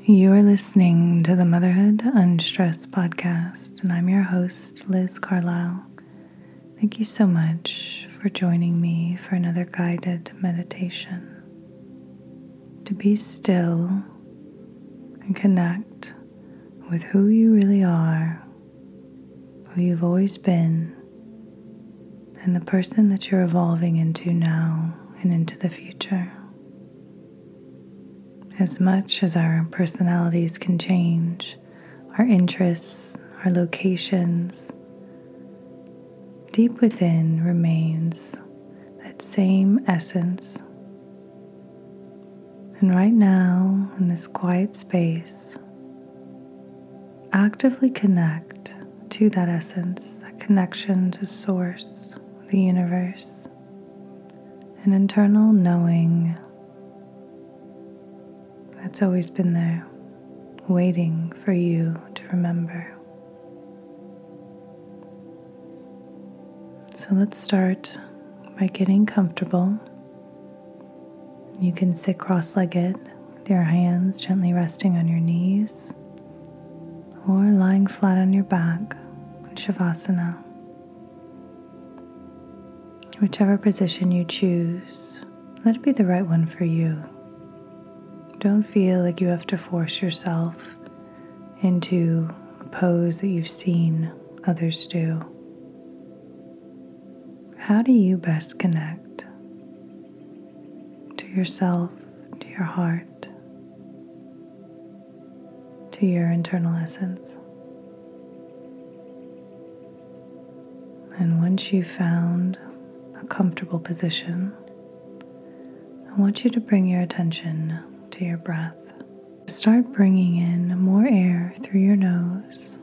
You are listening to the Motherhood Unstressed podcast, and I'm your host, Liz Carlisle. Thank you so much for joining me for another guided meditation. To be still and connect with who you really are, who you've always been, and the person that you're evolving into now and into the future. As much as our personalities can change, our interests, our locations, deep within remains that same essence. And right now, in this quiet space, actively connect to that essence, that connection to Source, the universe, an internal knowing that's always been there, waiting for you to remember. So let's start by getting comfortable. You can sit cross legged your hands gently resting on your knees or lying flat on your back in Shavasana. Whichever position you choose, let it be the right one for you. Don't feel like you have to force yourself into a pose that you've seen others do. How do you best connect to yourself, to your heart, to your internal essence? And once you've found a comfortable position, I want you to bring your attention your breath. Start bringing in more air through your nose,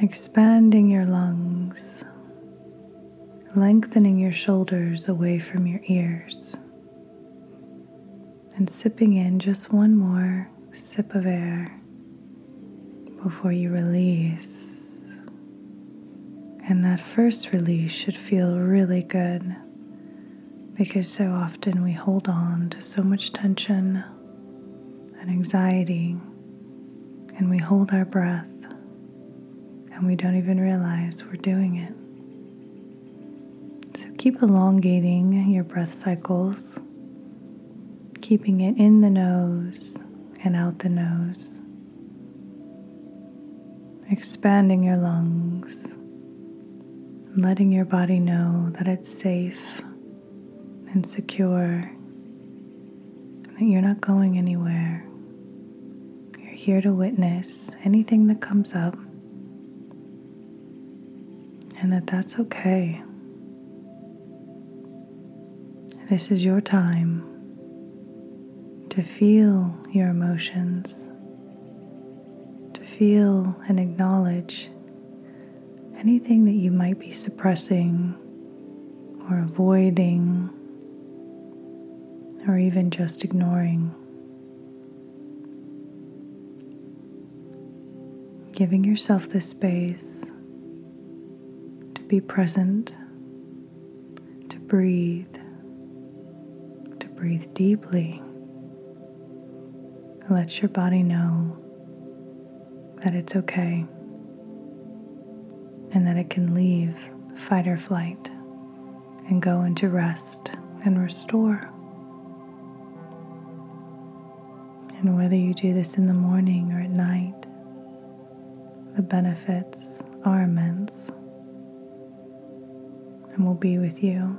expanding your lungs, lengthening your shoulders away from your ears, and sipping in just one more sip of air before you release. And that first release should feel really good because so often we hold on to so much tension and anxiety, and we hold our breath, and we don't even realize we're doing it. So keep elongating your breath cycles, keeping it in the nose and out the nose, expanding your lungs, letting your body know that it's safe and secure, that you're not going anywhere. You're here to witness anything that comes up, and that that's okay. This is your time to feel your emotions, to feel and acknowledge anything that you might be suppressing or avoiding or even just ignoring. Giving yourself the space to be present, to breathe, to breathe deeply. Let your body know that it's okay and that it can leave fight or flight and go into rest and restore. And whether you do this in the morning or at night, the benefits are immense and will be with you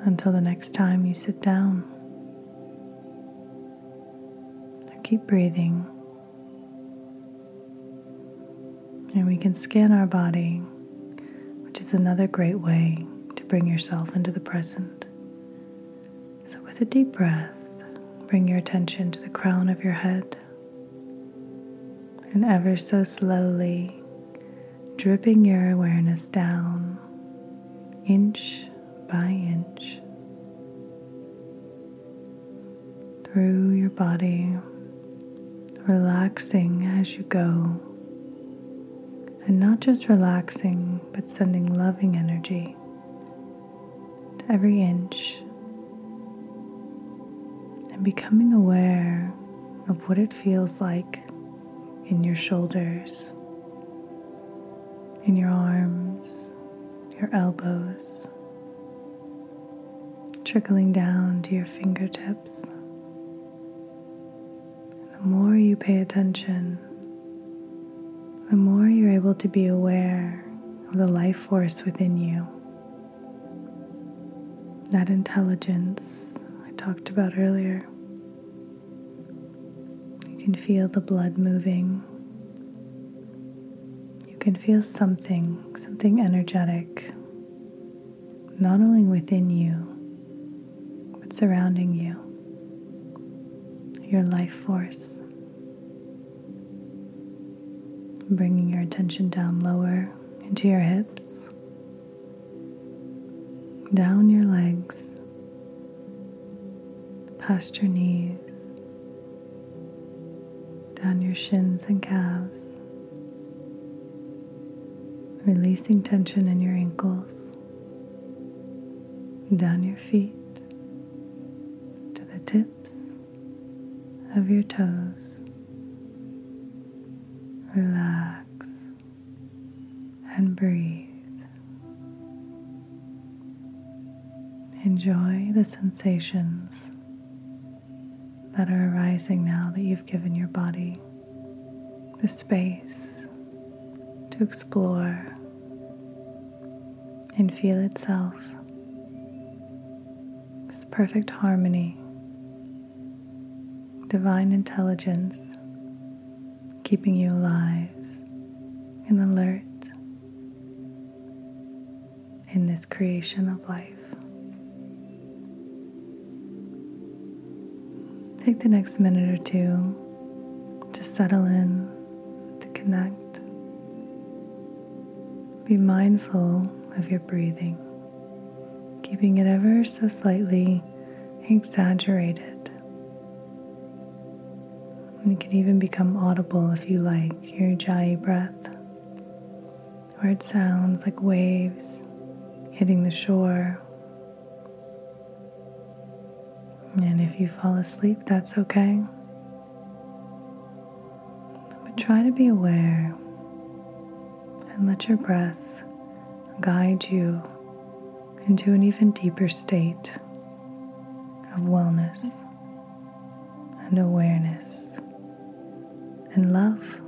until the next time you sit down. So keep breathing. And we can scan our body, which is another great way to bring yourself into the present. So, with a deep breath, bring your attention to the crown of your head. And ever so slowly, dripping your awareness down, inch by inch, through your body, relaxing as you go. And not just relaxing, but sending loving energy to every inch and becoming aware of what it feels like in your shoulders, in your arms, your elbows, trickling down to your fingertips. the more you pay attention, the more you're able to be aware of the life force within you. That intelligence talked about earlier. You can feel the blood moving. You can feel something, something energetic, not only within you, but surrounding you, your life force. Bringing your attention down lower into your hips, down your legs, past your knees, down your shins and calves, releasing tension in your ankles, down your feet to the tips of your toes. Relax and breathe. Enjoy the sensations that are arising now that you've given your body the space to explore and feel itself. This perfect harmony, divine intelligence keeping you alive and alert in this creation of life. Take the next minute or two to settle in, to connect. Be mindful of your breathing, keeping it ever so slightly exaggerated. And it can even become audible if you like ujjayi breath, where it sounds like waves hitting the shore. And if you fall asleep, that's okay. But try to be aware and let your breath guide you into an even deeper state of wellness and awareness and love,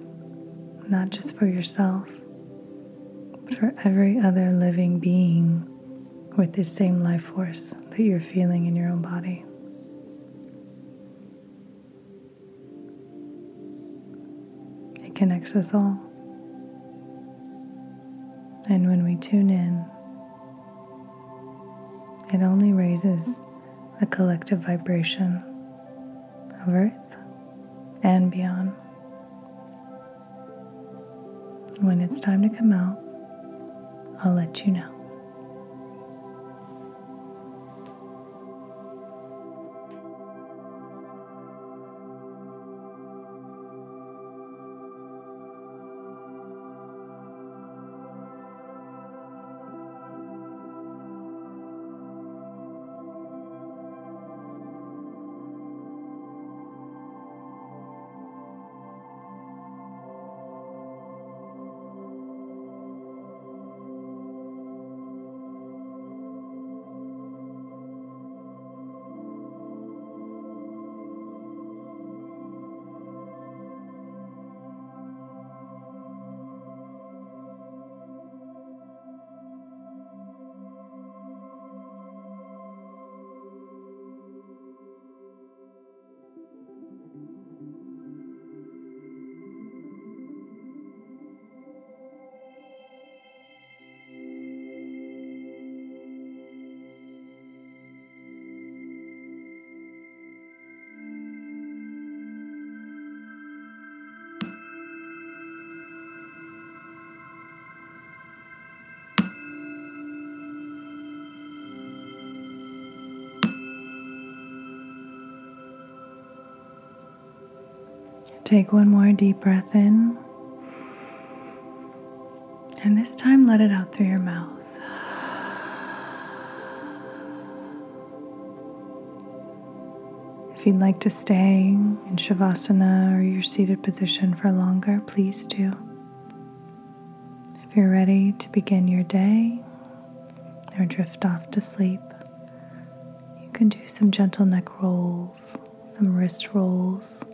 not just for yourself, but for every other living being with this same life force that you're feeling in your own body. Connects us all. And when we tune in, it only raises the collective vibration of Earth and beyond. When it's time to come out, I'll let you know. Take one more deep breath in. And this time, let it out through your mouth. If you'd like to stay in Shavasana or your seated position for longer, please do. If you're ready to begin your day or drift off to sleep, you can do some gentle neck rolls, some wrist rolls,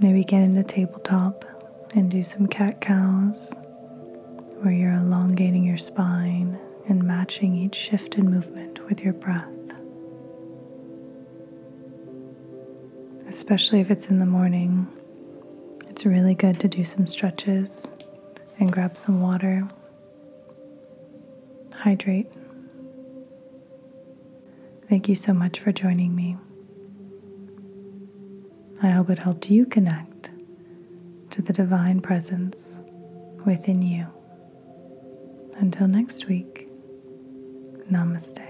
maybe get into tabletop and do some cat cows where you're elongating your spine and matching each shift in movement with your breath. Especially if it's in the morning, it's really good to do some stretches and grab some water. Hydrate. Thank you so much for joining me. I hope it helped you connect to the divine presence within you. Until next week, namaste.